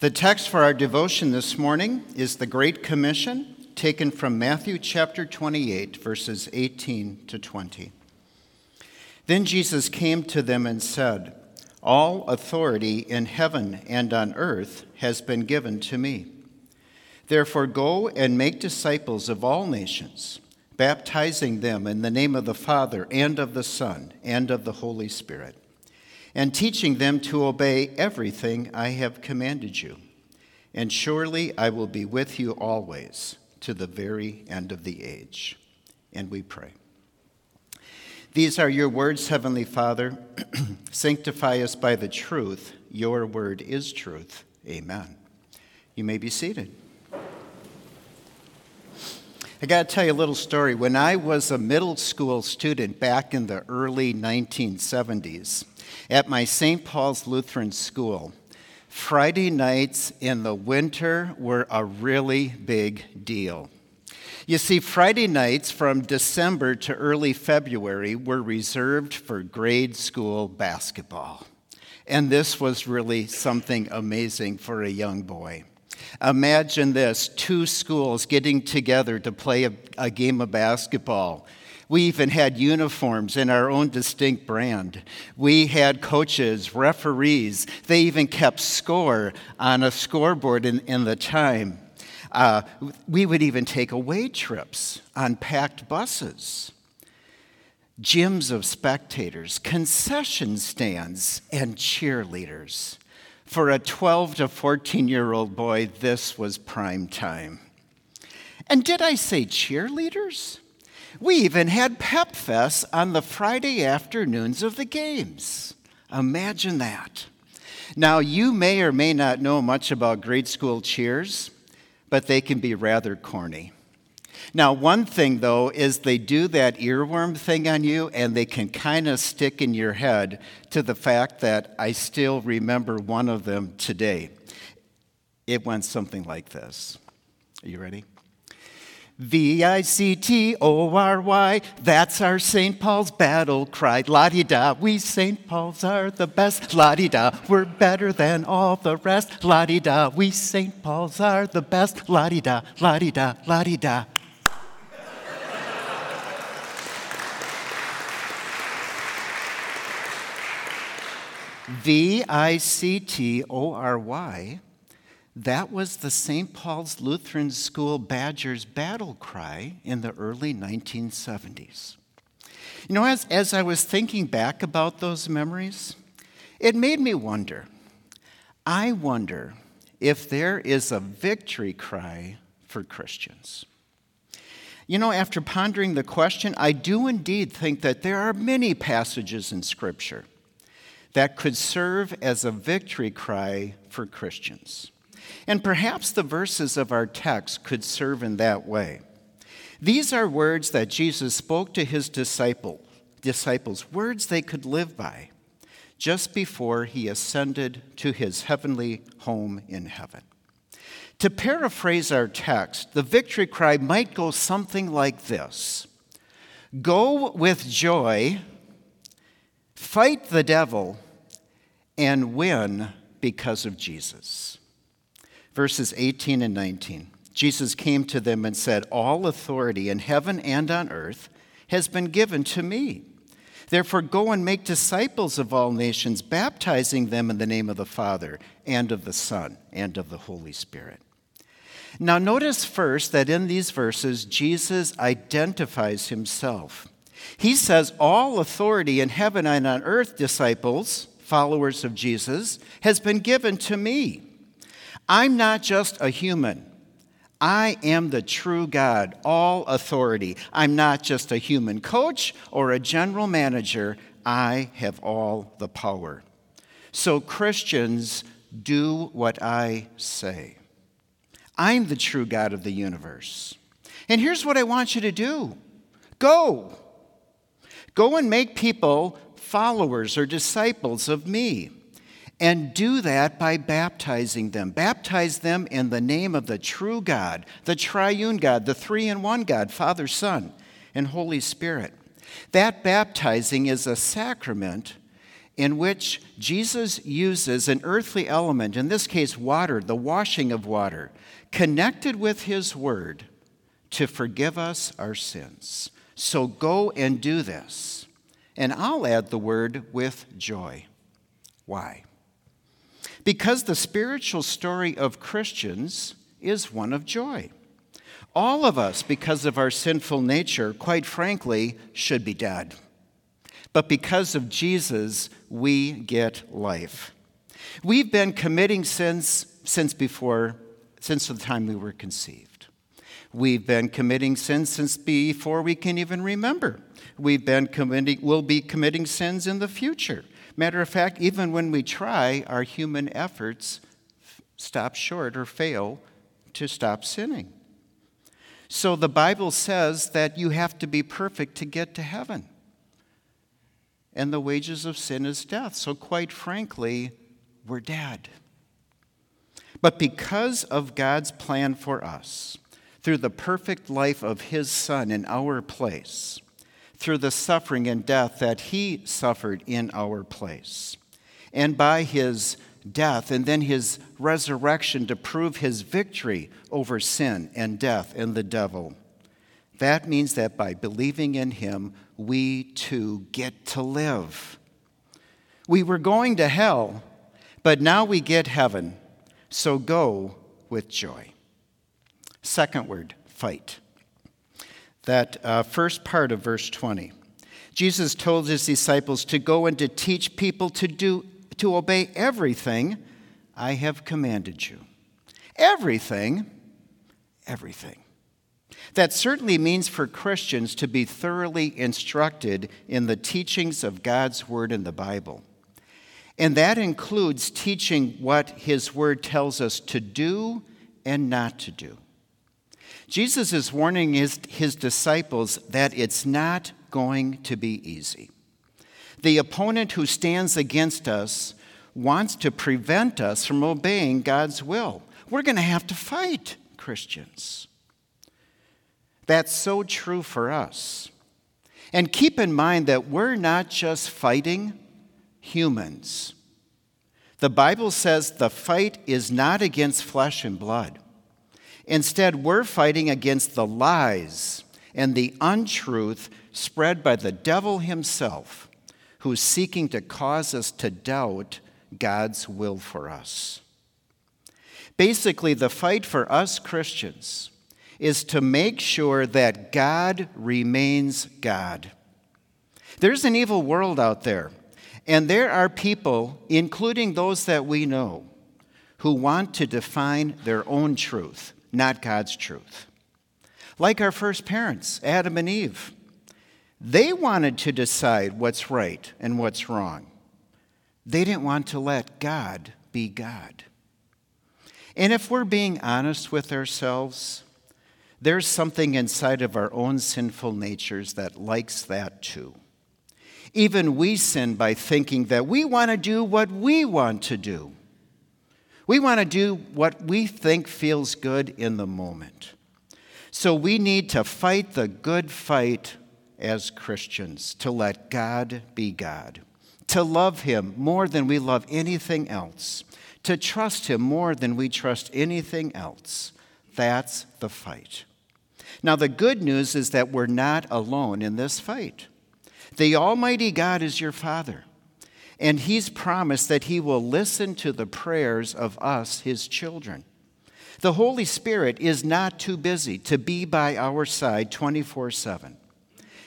The text for our devotion this morning is the Great Commission, taken from Matthew chapter 28, verses 18 to 20. Then Jesus came to them and said, All authority in heaven and on earth has been given to me. Therefore, go and make disciples of all nations, baptizing them in the name of the Father and of the Son and of the Holy Spirit and teaching them to obey everything I have commanded you. And surely I will be with you always to the very end of the age. And we pray. These are your words, Heavenly Father. Sanctify us by the truth. Your word is truth. Amen. You may be seated. I got to tell you a little story. When I was a middle school student back in the early 1970s, at my St. Paul's Lutheran School, Friday nights in the winter were a really big deal. You see, Friday nights from December to early February were reserved for grade school basketball. And this was really something amazing for a young boy. Imagine this two schools getting together to play a, a game of basketball we even had uniforms in our own distinct brand. We had coaches, referees. They even kept score on a scoreboard in, in the time. Uh, we would even take away trips on packed buses. Gyms of spectators, concession stands, and cheerleaders. For a 12 to 14 year old boy, this was prime time. And did I say cheerleaders? We even had Pep fests on the Friday afternoons of the games. Imagine that. Now, you may or may not know much about grade school cheers, but they can be rather corny. Now, one thing though is they do that earworm thing on you and they can kind of stick in your head to the fact that I still remember one of them today. It went something like this. Are you ready? V I C T O R Y, that's our St. Paul's battle cry. La di da, we St. Paul's are the best. La di da, we're better than all the rest. La di da, we St. Paul's are the best. La di da, la di da, la di da. V I C T O R Y that was the St. Paul's Lutheran School Badgers battle cry in the early 1970s. You know, as, as I was thinking back about those memories, it made me wonder. I wonder if there is a victory cry for Christians. You know, after pondering the question, I do indeed think that there are many passages in Scripture that could serve as a victory cry for Christians. And perhaps the verses of our text could serve in that way. These are words that Jesus spoke to his disciple, disciples, words they could live by just before he ascended to his heavenly home in heaven. To paraphrase our text, the victory cry might go something like this Go with joy, fight the devil, and win because of Jesus verses 18 and 19. Jesus came to them and said, All authority in heaven and on earth has been given to me. Therefore, go and make disciples of all nations, baptizing them in the name of the Father, and of the Son, and of the Holy Spirit. Now, notice first that in these verses, Jesus identifies himself. He says, All authority in heaven and on earth, disciples, followers of Jesus, has been given to me. I'm not just a human. I am the true God, all authority. I'm not just a human coach or a general manager. I have all the power. So, Christians, do what I say. I'm the true God of the universe. And here's what I want you to do go. Go and make people followers or disciples of me. And do that by baptizing them. Baptize them in the name of the true God, the triune God, the three in one God, Father, Son, and Holy Spirit. That baptizing is a sacrament in which Jesus uses an earthly element, in this case, water, the washing of water, connected with his word to forgive us our sins. So go and do this. And I'll add the word with joy. Why? Because the spiritual story of Christians is one of joy. All of us, because of our sinful nature, quite frankly, should be dead. But because of Jesus, we get life. We've been committing sins since before, since the time we were conceived. We've been committing sins since before we can even remember. We've been committing, we'll be committing sins in the future. Matter of fact, even when we try, our human efforts stop short or fail to stop sinning. So the Bible says that you have to be perfect to get to heaven. And the wages of sin is death. So, quite frankly, we're dead. But because of God's plan for us, through the perfect life of His Son in our place, through the suffering and death that He suffered in our place, and by His death and then his resurrection to prove his victory over sin and death and the devil. That means that by believing in him, we too get to live. We were going to hell, but now we get heaven. So go with joy. Second word, fight. That uh, first part of verse 20. Jesus told his disciples to go and to teach people to do to obey everything I have commanded you. Everything, everything. That certainly means for Christians to be thoroughly instructed in the teachings of God's Word in the Bible. And that includes teaching what His Word tells us to do and not to do. Jesus is warning his, his disciples that it's not going to be easy. The opponent who stands against us wants to prevent us from obeying God's will. We're going to have to fight, Christians. That's so true for us. And keep in mind that we're not just fighting humans. The Bible says the fight is not against flesh and blood. Instead, we're fighting against the lies and the untruth spread by the devil himself who's seeking to cause us to doubt God's will for us. Basically, the fight for us Christians is to make sure that God remains God. There's an evil world out there, and there are people, including those that we know, who want to define their own truth, not God's truth. Like our first parents, Adam and Eve. They wanted to decide what's right and what's wrong. They didn't want to let God be God. And if we're being honest with ourselves, there's something inside of our own sinful natures that likes that too. Even we sin by thinking that we want to do what we want to do. We want to do what we think feels good in the moment. So we need to fight the good fight as Christians to let God be God, to love Him more than we love anything else, to trust Him more than we trust anything else. That's the fight. Now, the good news is that we're not alone in this fight. The Almighty God is your Father, and He's promised that He will listen to the prayers of us, His children. The Holy Spirit is not too busy to be by our side 24 7.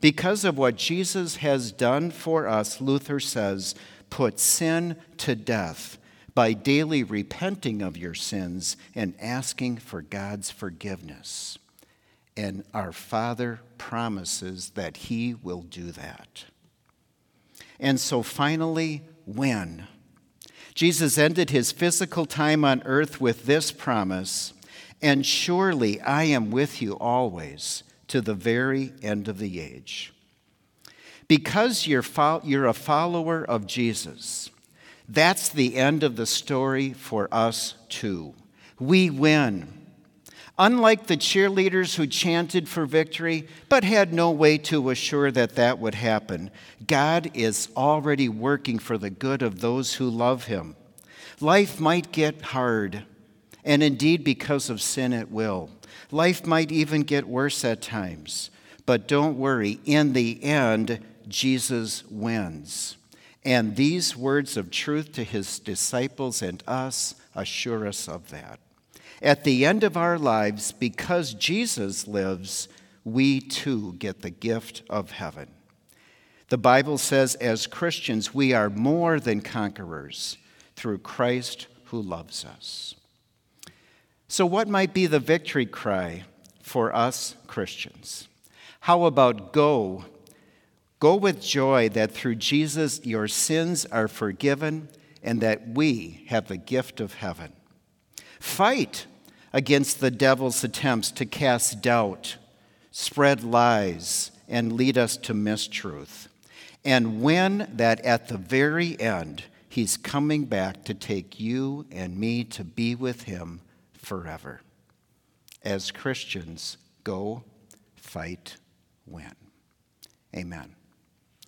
Because of what Jesus has done for us, Luther says, put sin to death by daily repenting of your sins and asking for God's forgiveness. And our Father promises that He will do that. And so finally, when? Jesus ended his physical time on earth with this promise, and surely I am with you always to the very end of the age. Because you're, fo- you're a follower of Jesus, that's the end of the story for us too. We win. Unlike the cheerleaders who chanted for victory but had no way to assure that that would happen, God is already working for the good of those who love Him. Life might get hard, and indeed, because of sin, it will. Life might even get worse at times. But don't worry, in the end, Jesus wins. And these words of truth to his disciples and us assure us of that. At the end of our lives, because Jesus lives, we too get the gift of heaven. The Bible says, as Christians, we are more than conquerors through Christ who loves us. So, what might be the victory cry for us Christians? How about go? Go with joy that through Jesus your sins are forgiven and that we have the gift of heaven. Fight against the devil's attempts to cast doubt, spread lies, and lead us to mistruth. And when that at the very end, he's coming back to take you and me to be with him forever. As Christians, go, fight, win. Amen.